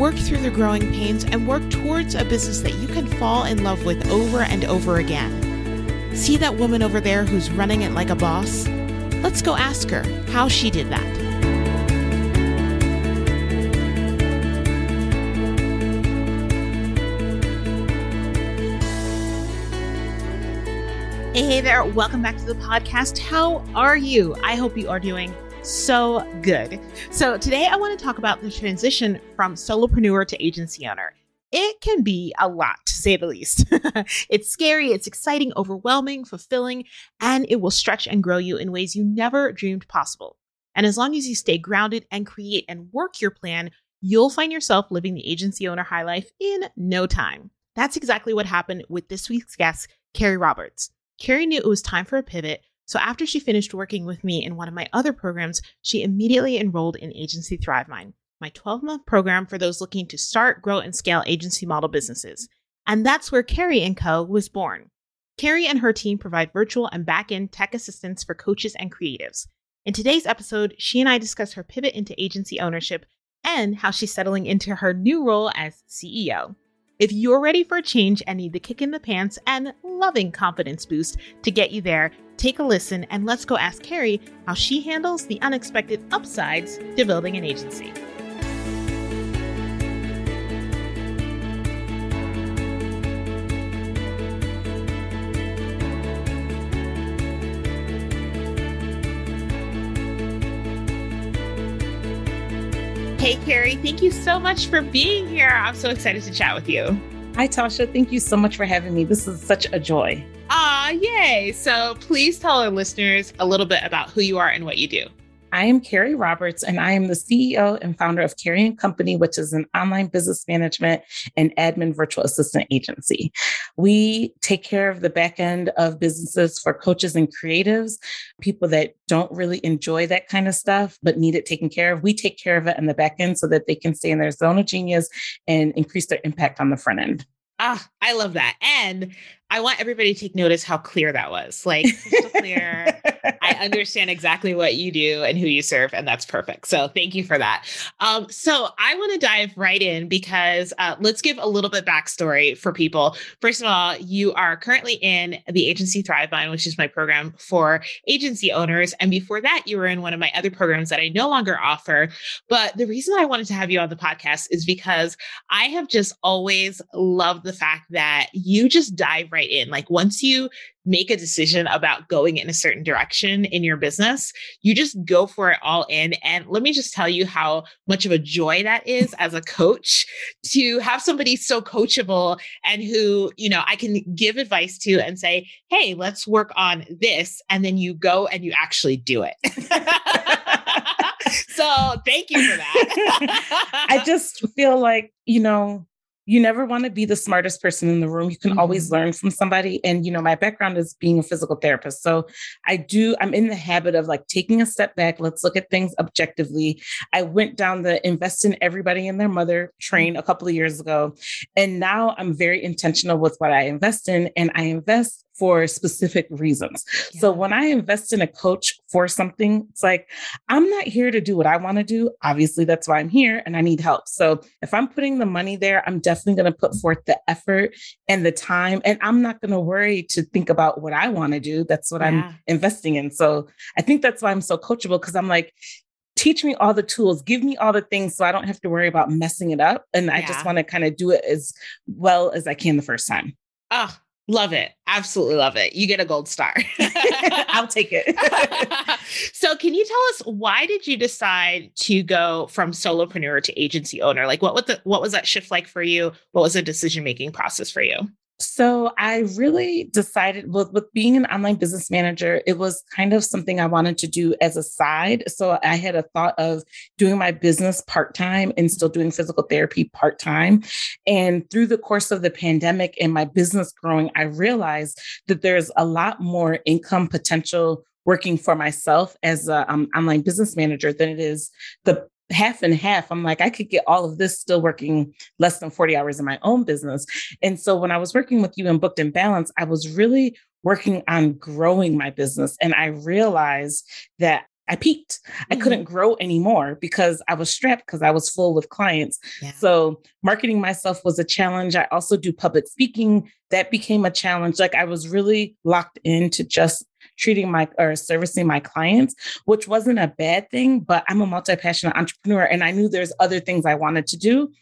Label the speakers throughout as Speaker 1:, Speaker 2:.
Speaker 1: work through the growing pains, and work towards a business that you can fall in love with over and over again. See that woman over there who's running it like a boss? Let's go ask her how she did that. Hey there, welcome back to the podcast. How are you? I hope you are doing so good. So, today I want to talk about the transition from solopreneur to agency owner. It can be a lot, to say the least. it's scary, it's exciting, overwhelming, fulfilling, and it will stretch and grow you in ways you never dreamed possible. And as long as you stay grounded and create and work your plan, you'll find yourself living the agency owner high life in no time. That's exactly what happened with this week's guest, Kari Roberts. Kari knew it was time for a pivot, so after she finished working with me in one of my other programs, she immediately enrolled in Agency ThriveMind, my 12 month program for those looking to start, grow, and scale agency model businesses. And that's where Kari & Co. was born. Kari and her team provide virtual and back-end tech assistance for coaches and creatives. In today's episode, she and I discuss her pivot into agency ownership and how she's settling into her new role as CEO. If you're ready for a change and need the kick in the pants and loving confidence boost to get you there, take a listen and let's go ask Kari how she handles the unexpected upsides to building an agency. Hey, Kari, thank you so much for being here. I'm so excited to chat with you.
Speaker 2: Hi, Tasha. Thank you so much for having me. This is such a joy.
Speaker 1: Ah, yay. So please tell our listeners a little bit about who you are and what you do.
Speaker 2: I am Kari Roberts, and I am the CEO and founder of Kari and Company, which is an online business management and admin virtual assistant agency. We take care of the back end of businesses for coaches and creatives, people that don't really enjoy that kind of stuff, but need it taken care of. We take care of it in the back end so that they can stay in their zone of genius and increase their impact on the front end.
Speaker 1: Ah, I love that. And I want everybody to take notice how clear that was. Like clear. I understand exactly what you do and who you serve, and that's perfect. So thank you for that. Um, so I want to dive right in because uh, let's give a little bit backstory for people. First of all, you are currently in the agency ThriveMind, which is my program for agency owners, and before that, you were in one of my other programs that I no longer offer. But the reason I wanted to have you on the podcast is because I have just always loved the fact that you just dive right right in. Like once you make a decision about going in a certain direction in your business, you just go for it all in. And let me just tell you how much of a joy that is as a coach to have somebody so coachable and who, you know, I can give advice to and say, hey, let's work on this. And then you go and you actually do it. so thank you for that.
Speaker 2: I just feel like, you know, you never want to be the smartest person in the room. You can mm-hmm. always learn from somebody. And, you know, my background is being a physical therapist. So I do, I'm in the habit of like taking a step back. Let's look at things objectively. I went down the invest in everybody and their mother train a couple of years ago. And now I'm very intentional with what I invest in. And I invest for specific reasons. Yeah. So when I invest in a coach for something, it's like, I'm not here to do what I want to do. Obviously, that's why I'm here and I need help. So if I'm putting the money there, I'm definitely going to put forth the effort and the time. And I'm not going to worry to think about what I want to do. That's what yeah. I'm investing in. So I think that's why I'm so coachable because I'm like, teach me all the tools, give me all the things so I don't have to worry about messing it up. And yeah. I just want to kind of do it as well as I can the first time.
Speaker 1: Oh, Love it. Absolutely love it. You get a gold star.
Speaker 2: I'll take it.
Speaker 1: so, can you tell us why did you decide to go from solopreneur to agency owner? Like what was the what was that shift like for you? What was the decision-making process for you?
Speaker 2: So I really decided with, with being an online business manager, it was kind of something I wanted to do as a side. So I had a thought of doing my business part time and still doing physical therapy part time. And through the course of the pandemic and my business growing, I realized that there's a lot more income potential working for myself as an um, online business manager than it is the half and half. I'm like, I could get all of this still working less than 40 hours in my own business. And so when I was working with you in Booked and Balance, I was really working on growing my business. And I realized that I peaked. I mm-hmm. couldn't grow anymore because I was strapped because I was full with clients. Yeah. So marketing myself was a challenge. I also do public speaking. That became a challenge. Like I was really locked into just treating my or servicing my clients, which wasn't a bad thing, but I'm a multi-passionate entrepreneur and I knew there's other things I wanted to do.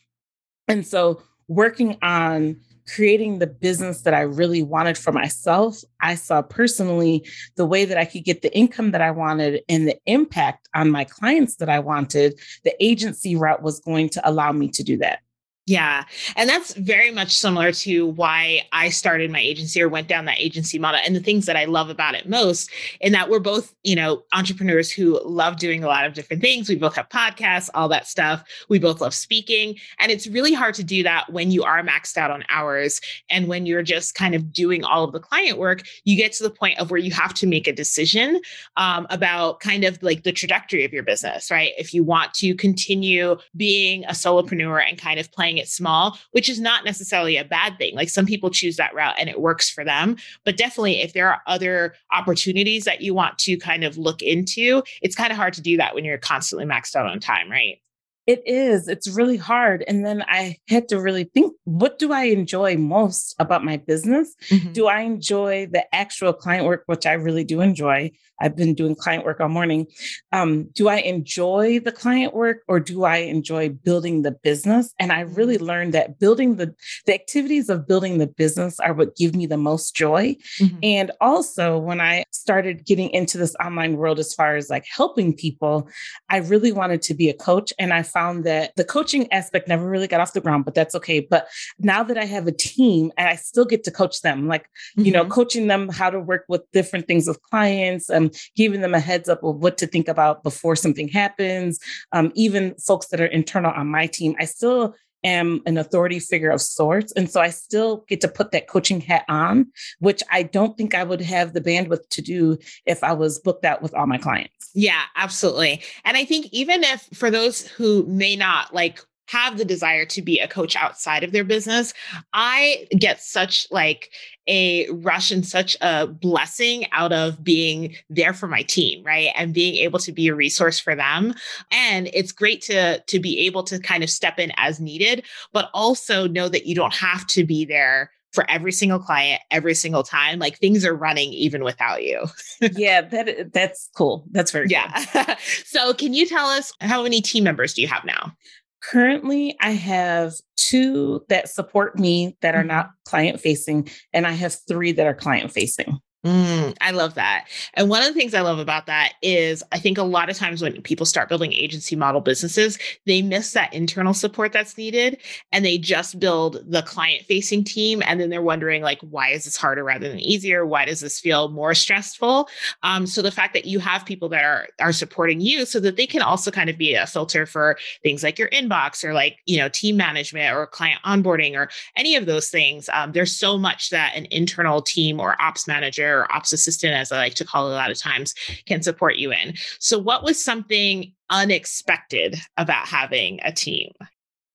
Speaker 2: And so working on creating the business that I really wanted for myself, I saw personally the way that I could get the income that I wanted and the impact on my clients that I wanted, the agency route was going to allow me to do that.
Speaker 1: Yeah. And that's very much similar to why I started my agency or went down that agency model. And the things that I love about it most, in that we're both, you know, entrepreneurs who love doing a lot of different things. We both have podcasts, all that stuff. We both love speaking. And it's really hard to do that when you are maxed out on hours and when you're just kind of doing all of the client work. You get to the point of where you have to make a decision um, about kind of like the trajectory of your business, right? If you want to continue being a solopreneur and kind of playing it small, which is not necessarily a bad thing. Like some people choose that route and it works for them. But definitely, if there are other opportunities that you want to kind of look into, it's kind of hard to do that when you're constantly maxed out on time, right?
Speaker 2: It is. It's really hard. And then I had to really think what do I enjoy most about my business? Mm-hmm. Do I enjoy the actual client work, which I really do enjoy? I've been doing client work all morning. Um, do I enjoy the client work or do I enjoy building the business? And I really mm-hmm. learned that building the the activities of building the business are what give me the most joy. Mm-hmm. And also when I started getting into this online world as far as like helping people, I really wanted to be a coach. And I found that the coaching aspect never really got off the ground, but that's okay. But now that I have a team and I still get to coach them, like, mm-hmm. you know, mm-hmm. coaching them how to work with different things with clients and giving them a heads up of what to think about before something happens. Um, even folks that are internal on my team, I still am an authority figure of sorts. And so I still get to put that coaching hat on, which I don't think I would have the bandwidth to do if I was booked out with all my clients.
Speaker 1: Yeah, absolutely. And I think even if for those who may not like have the desire to be a coach outside of their business i get such like a rush and such a blessing out of being there for my team right and being able to be a resource for them. And it's great to to be able to kind of step in as needed but also know that you don't have to be there for every single client every single time like things are running even without you.
Speaker 2: Yeah that that's cool. That's very
Speaker 1: yeah. So can you tell us how many team members do you have now
Speaker 2: Currently, I have two that support me that are not mm-hmm. client facing, and I have three that are client facing.
Speaker 1: Mm, I love that. And one of the things I love about that is I think a lot of times when people start building agency model businesses, they miss that internal support that's needed and they just build the client facing team. And then they're wondering, like, why is this harder rather than easier? Why does this feel more stressful? Um, so the fact that you have people that are, are supporting you so that they can also kind of be a filter for things like your inbox or like, you know, team management or client onboarding or any of those things. Um, there's so much that an internal team or ops manager or ops assistant, as I like to call it a lot of times, can support you in. So, what was something unexpected about having a team?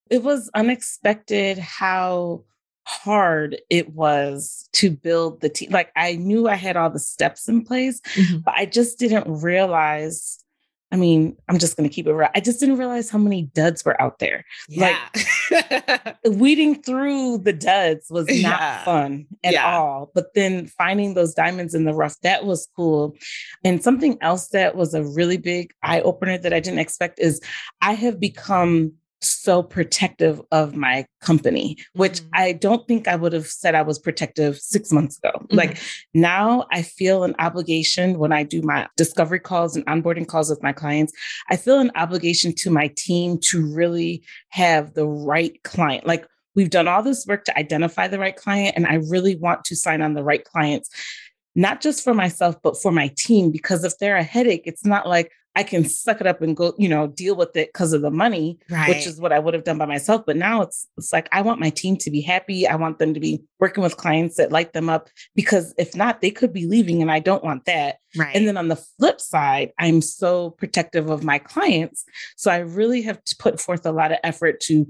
Speaker 2: It was unexpected how hard it was to build the team. Like I knew I had all the steps in place, mm-hmm. but I just didn't realize I mean, I'm just going to keep it real. I just didn't realize how many duds were out there. Yeah. Like weeding through the duds was not yeah. fun at yeah. all. But then finding those diamonds in the rough, that was cool. And something else that was a really big eye opener that I didn't expect is I have become so protective of my company, which mm-hmm. I don't think I would have said I was protective six months ago. Mm-hmm. Like now I feel an obligation when I do my discovery calls and onboarding calls with my clients. I feel an obligation to my team to really have the right client. Like we've done all this work to identify the right client, and I really want to sign on the right clients, not just for myself, but for my team. Because if they're a headache, it's not like, I can suck it up and go, you know, deal with it because of the money, right. which is what I would have done by myself. But now it's it's like I want my team to be happy. I want them to be working with clients that light them up because if not, they could be leaving and I don't want that. Right. And then on the flip side, I'm so protective of my clients. So I really have to put forth a lot of effort to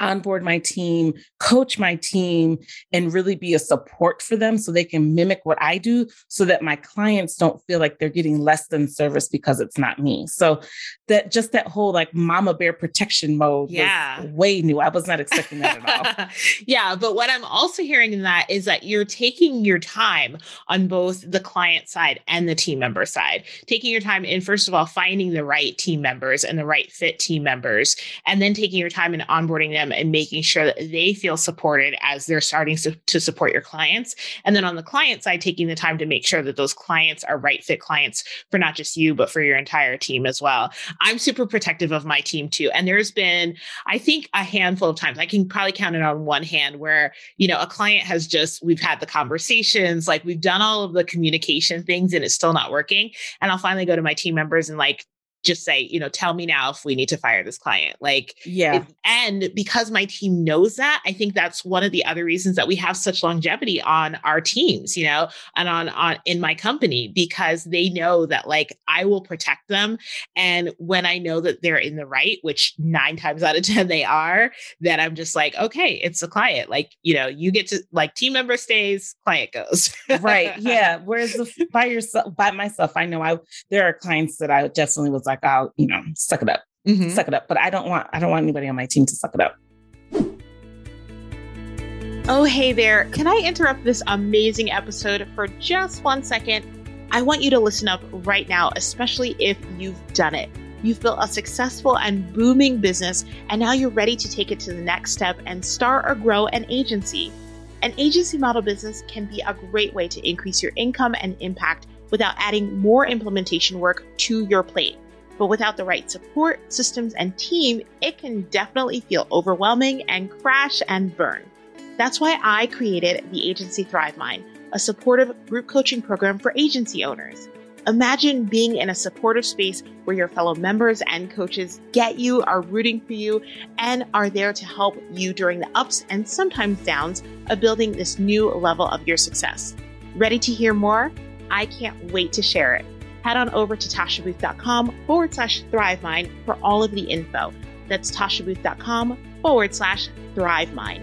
Speaker 2: onboard my team, coach my team, and really be a support for them so they can mimic what I do so that my clients don't feel like they're getting less than service because it's not me. So that just that whole like mama bear protection mode yeah. way new. I was not expecting that at all.
Speaker 1: yeah. But what I'm also hearing in that is that you're taking your time on both the client side and the team member side, taking your time in, first of all, finding the right team members and the right fit team members, and then taking your time in onboarding them them and making sure that they feel supported as they're starting to, to support your clients. And then on the client side, taking the time to make sure that those clients are right fit clients for not just you, but for your entire team as well. I'm super protective of my team too. And there's been, I think, a handful of times, I can probably count it on one hand where, you know, a client has just, we've had the conversations, like we've done all of the communication things and it's still not working. And I'll finally go to my team members and like just say, you know, tell me now if we need to fire this client. Like,
Speaker 2: yeah. It,
Speaker 1: and because my team knows that, I think that's one of the other reasons that we have such longevity on our teams, you know, and on on in my company because they know that like I will protect them. And when I know that they're in the right, which nine times out of 10 they are, then I'm just like, okay, it's a client. Like, you know, you get to like team member stays, client goes.
Speaker 2: right. Yeah. Whereas the, by yourself, by myself, I know I there are clients that I definitely was like, like I'll, you know, suck it up, mm-hmm. suck it up. But I don't want, I don't want anybody on my team to suck it up.
Speaker 1: Oh, hey there. Can I interrupt this amazing episode for just one second? I want you to listen up right now, especially if you've done it. You've built a successful and booming business, and now you're ready to take it to the next step and start or grow an agency. An agency model business can be a great way to increase your income and impact without adding more implementation work to your plate. But without the right support, systems, and team, it can definitely feel overwhelming and crash and burn. That's why I created the Agency Thrive Mind, a supportive group coaching program for agency owners. Imagine being in a supportive space where your fellow members and coaches get you, are rooting for you, and are there to help you during the ups and sometimes downs of building this new level of your success. Ready to hear more? I can't wait to share it head on over to tashabooth.com forward slash thrivemind for all of the info. That's tashabooth.com forward slash thrivemind.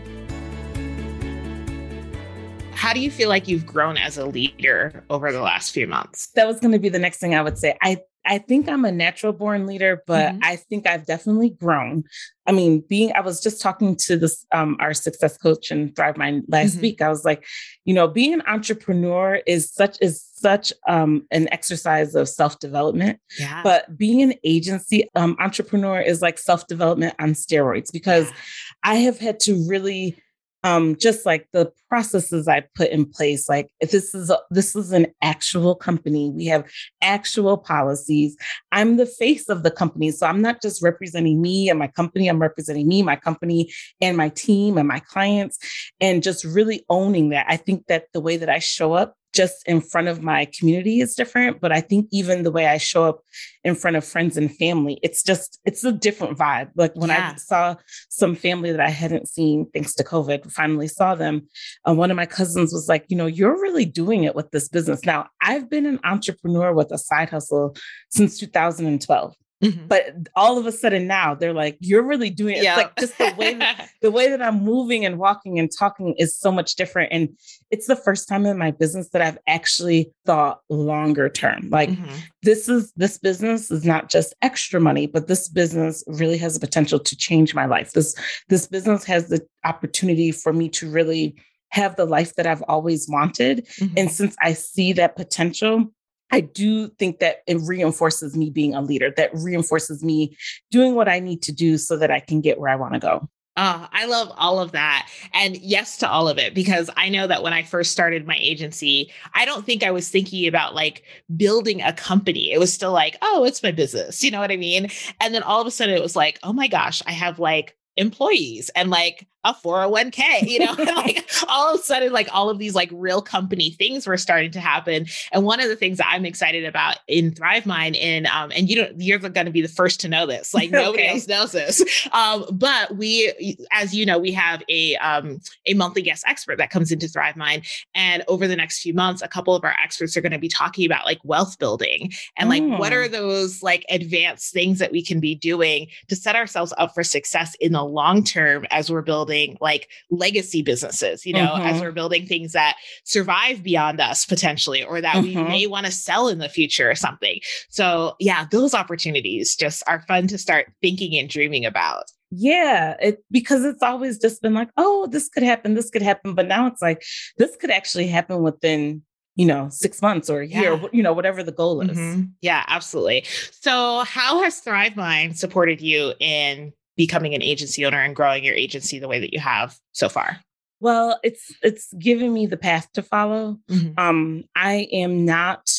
Speaker 1: How do you feel like you've grown as a leader over the last few months?
Speaker 2: That was going to be the next thing I would say. I I think I'm a natural born leader, but mm-hmm. I think I've definitely grown. I mean, being I was just talking to this um, our success coach and Thrive Mind last mm-hmm. week. I was like, you know, being an entrepreneur is such is such um, an exercise of self development. Yeah. But being an agency um, entrepreneur is like self development on steroids because yeah. I have had to really um, just like the processes I put in place. Like if this is a, this is an actual company, we have actual policies. I'm the face of the company, so I'm not just representing me and my company. I'm representing me, my company, and my team and my clients, and just really owning that. I think that the way that I show up just in front of my community is different but i think even the way i show up in front of friends and family it's just it's a different vibe. Like when yeah. i saw some family that i hadn't seen thanks to covid finally saw them uh, one of my cousins was like you know you're really doing it with this business. Now i've been an entrepreneur with a side hustle since 2012 Mm-hmm. But all of a sudden now they're like, you're really doing it. It's like just the way that, the way that I'm moving and walking and talking is so much different. And it's the first time in my business that I've actually thought longer term. Like mm-hmm. this is this business is not just extra money, but this business really has the potential to change my life. This this business has the opportunity for me to really have the life that I've always wanted. Mm-hmm. And since I see that potential, I do think that it reinforces me being a leader, that reinforces me doing what I need to do so that I can get where I want to go.
Speaker 1: Oh, I love all of that. And yes to all of it, because I know that when I first started my agency, I don't think I was thinking about like building a company. It was still like, oh, it's my business. You know what I mean? And then all of a sudden it was like, oh my gosh, I have like employees and like a 401k, you know, like all of a sudden, like all of these like real company things were starting to happen. And one of the things that I'm excited about in ThriveMind, and um, and you don't, you're going to be the first to know this. Like nobody okay. else knows this. Um, but we, as you know, we have a um a monthly guest expert that comes into ThriveMind, and over the next few months, a couple of our experts are going to be talking about like wealth building and like mm. what are those like advanced things that we can be doing to set ourselves up for success in the long term as we're building like legacy businesses, you know, mm-hmm. as we're building things that survive beyond us potentially, or that mm-hmm. we may want to sell in the future or something. So, yeah, those opportunities just are fun to start thinking and dreaming about.
Speaker 2: Yeah, it because it's always just been like, oh, this could happen, this could happen, but now it's like this could actually happen within you know, six months or a year, yeah. you know, whatever the goal is. Mm-hmm.
Speaker 1: Yeah, absolutely. So, how has ThriveMind supported you in becoming an agency owner and growing your agency the way that you have so far?
Speaker 2: Well, it's it's given me the path to follow. Mm-hmm. Um, I am not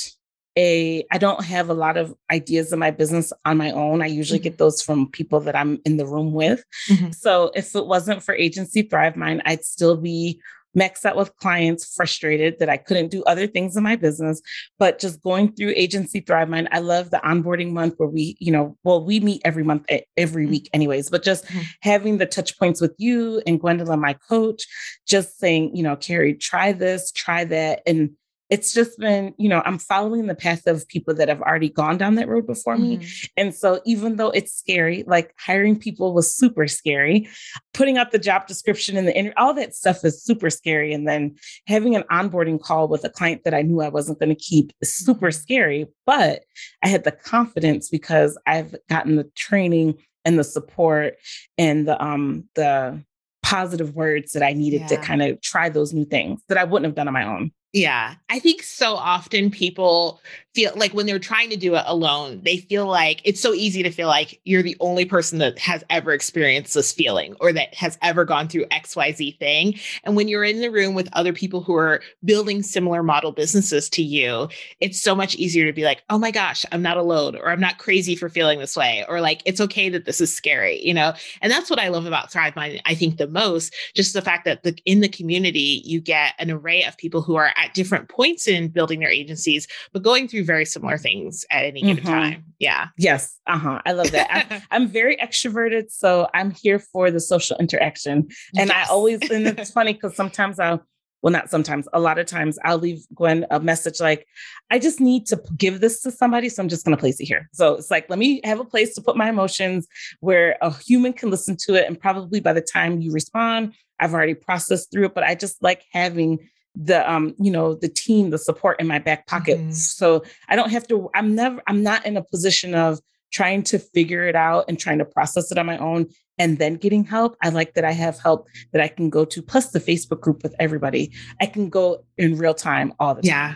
Speaker 2: a I don't have a lot of ideas in my business on my own. I usually mm-hmm. get those from people that I'm in the room with. Mm-hmm. So if it wasn't for Agency ThriveMind, I'd still be maxed out with clients, frustrated that I couldn't do other things in my business. But just going through Agency Thrive Mind, I love the onboarding month where we, you know, well, we meet every month, every mm-hmm. week, anyways, but just mm-hmm. having the touch points with you and Gwendolyn, my coach, just saying, you know, Kari, try this, try that. And it's just been, you know, I'm following the path of people that have already gone down that road before mm-hmm. me. And so even though it's scary, like hiring people was super scary, putting out the job description and the interview, all that stuff is super scary. And then having an onboarding call with a client that I knew I wasn't going to keep is super mm-hmm. scary. But I had the confidence because I've gotten the training and the support and the um the positive words that I needed yeah. to kind of try those new things that I wouldn't have done on my own.
Speaker 1: Yeah. I think so often people feel like when they're trying to do it alone, they feel like it's so easy to feel like you're the only person that has ever experienced this feeling or that has ever gone through XYZ thing. And when you're in the room with other people who are building similar model businesses to you, it's so much easier to be like, oh my gosh, I'm not alone, or I'm not crazy for feeling this way, or like, it's okay that this is scary, you know? And that's what I love about ThriveMind, I think the most, just the fact that the, in the community, you get an array of people who are at different points in building their agencies, but going through very similar things at any given mm-hmm. time. Yeah.
Speaker 2: Yes. Uh huh. I love that. I'm, I'm, very extroverted, so I'm here for the social interaction. And yes. I always, and it's funny because sometimes I'll, well, not sometimes, a lot of times I'll leave Gwen a message like, I just need to give this to somebody. So I'm just going to place it here. So it's like, let me have a place to put my emotions where a human can listen to it. And probably by the time you respond, I've already processed through it. But I just like having the um you know the team the support in my back pocket. Mm-hmm. so i don't have to i'm never i'm not in a position of trying to figure it out and trying to process it on my own and then getting help. I like that i have help that i can go to plus the facebook group with everybody. I can go in real time all the time.
Speaker 1: Yeah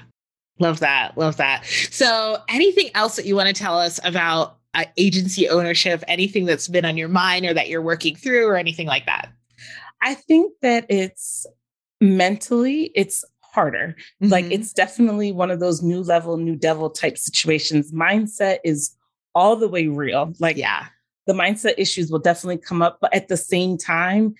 Speaker 1: love that. Love that. So anything else that you want to tell us about uh, agency ownership? Anything that's been on your mind or that you're working through or anything like that?
Speaker 2: I think that it's mentally it's harder. Mm-hmm. Like it's definitely one of those new level, new devil type situations. Mindset is all the way real. Like, yeah, the mindset issues will definitely come up. But at the same time,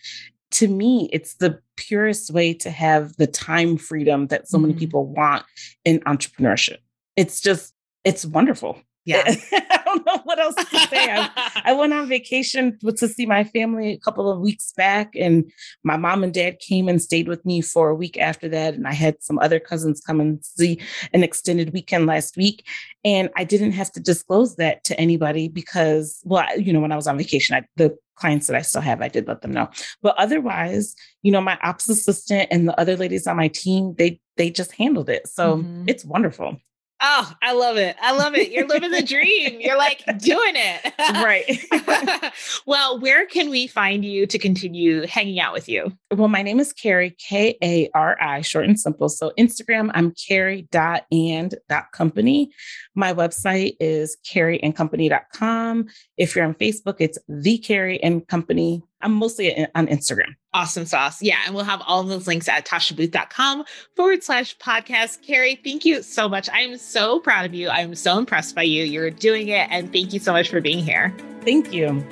Speaker 2: to me, it's the purest way to have the time freedom that so mm-hmm. many people want in entrepreneurship. It's just, it's wonderful.
Speaker 1: Yeah.
Speaker 2: I don't know what else to say. I, I, went on vacation to see my family a couple of weeks back, and my mom and dad came and stayed with me for a week after that. And I had some other cousins come and see an extended weekend last week. And I didn't have to disclose that to anybody because, well, you know, when I was on vacation, I, the clients that I still have, I did let them know. But otherwise, you know, my ops assistant and the other ladies on my team, they they just handled it. So mm-hmm. it's wonderful.
Speaker 1: Oh, I love it. I love it. You're living the dream. You're like doing it.
Speaker 2: right.
Speaker 1: well, where can we find you to continue hanging out with you?
Speaker 2: Well, my name is Kari, K A R I, short and simple. So Instagram, I'm kari.and.company. My website is kariandcompany.com. If you're on Facebook, it's the Kari and Company I'm mostly on Instagram.
Speaker 1: Awesome sauce. Yeah. And we'll have all those links at tashabooth.com forward slash podcast. Kari, thank you so much. I am so proud of you. I'm so impressed by you. You're doing it. And thank you so much for being here.
Speaker 2: Thank you.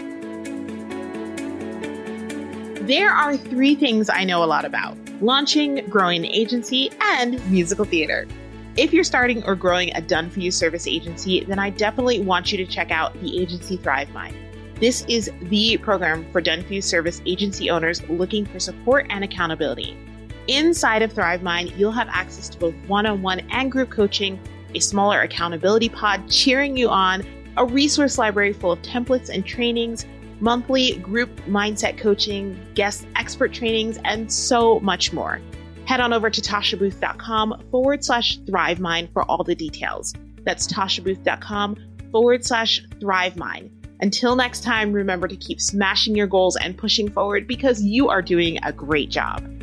Speaker 1: There are three things I know a lot about launching, growing an agency, and musical theater. If you're starting or growing a done for you service agency, then I definitely want you to check out the agency ThriveMind. This is the program for done service agency owners looking for support and accountability. Inside of ThriveMind, you'll have access to both one on one and group coaching, a smaller accountability pod cheering you on, a resource library full of templates and trainings, monthly group mindset coaching, guest expert trainings, and so much more. Head on over to tashabooth.com forward slash ThriveMind for all the details. That's tashabooth.com forward slash ThriveMind. Until next time, remember to keep smashing your goals and pushing forward because you are doing a great job.